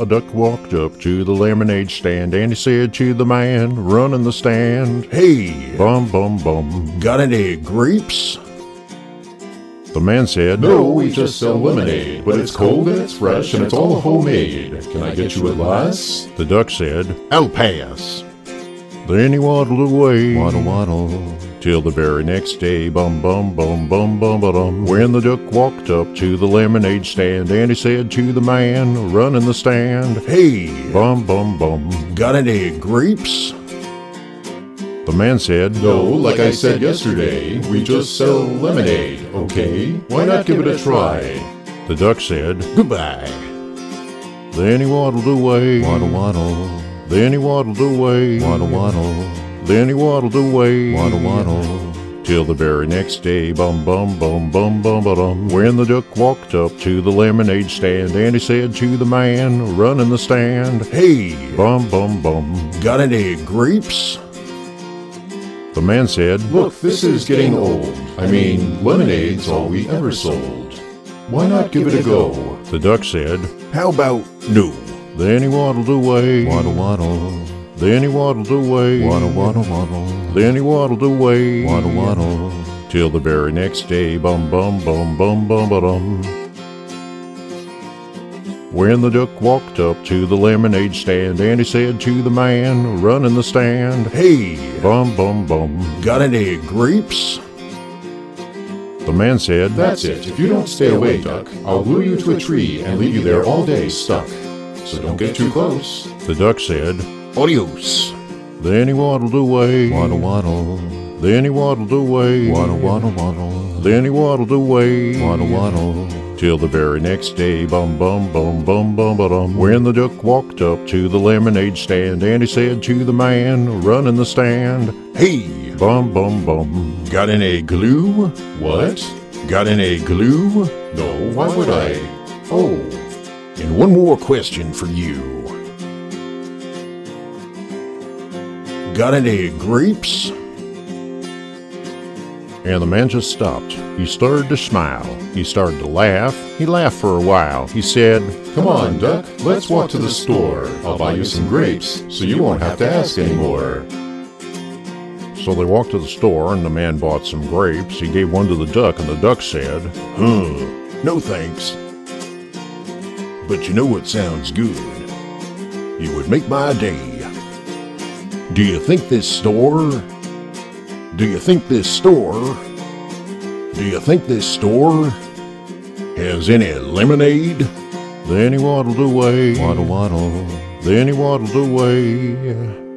A duck walked up to the lemonade stand and he said to the man running the stand, Hey, Bum, bum, bum. got any grapes? The man said, No, we just sell lemonade, but it's cold and it's fresh and it's all homemade. Can I get you a glass? The duck said, I'll pass. Then he waddled away. Waddle, waddle. Till the very next day, bum bum bum bum bum ba dum. When the duck walked up to the lemonade stand, and he said to the man running the stand, Hey, Bum bum bum. got any grapes? The man said, No, like I said yesterday, we just sell lemonade, okay? Why not give it a try? The duck said, Goodbye. Then he waddled away. Waddle, waddle. Then he waddled away. Waddle, waddle. Then he waddled away. Waddle, waddle. Till the very next day, bum bum bum bum bum bum. When the duck walked up to the lemonade stand, and he said to the man running the stand, Hey, Bum bum bum. got any grapes? The man said, Look, this is getting old. I mean, lemonade's all we ever sold. Why not give it a go? The duck said, How about no? Then he waddled away. Waddle, waddle. Then he waddled away. Waddle, waddle, waddle. Then he waddled away. Waddle, waddle. Till the very next day, bum bum bum bum bum ba dum. When the duck walked up to the lemonade stand, and he said to the man running the stand, Hey, Bum bum bum. got any grapes? The man said, That's it. If you don't stay away, duck, I'll glue you to a tree and leave you there all day stuck. So don't get too close. The duck said, Adios. Then he waddled away. Waddle, waddle. Then he waddled away. Waddle, waddle, waddle. Then he waddled away. Waddle, waddle. Till the very next day, bum bum bum bum bum ba dum. When the duck walked up to the lemonade stand, and he said to the man running the stand, Hey, Bum bum bum. got any glue? What? Got any glue? No, why would I? Oh, And one more question for you. Got any grapes? And the man just stopped. He started to smile. He started to laugh. He laughed for a while. He said, come on, duck. Let's walk to the store. I'll buy you some grapes so you won't have to ask anymore. So they walked to the store, and the man bought some grapes. He gave one to the duck, and the duck said, Huh, no thanks. But you know what sounds good? You would make my day. Do you think this store? Do you think this store? Do you think this store has any lemonade? Then he waddled away. Waddle, waddle. Then he waddled away.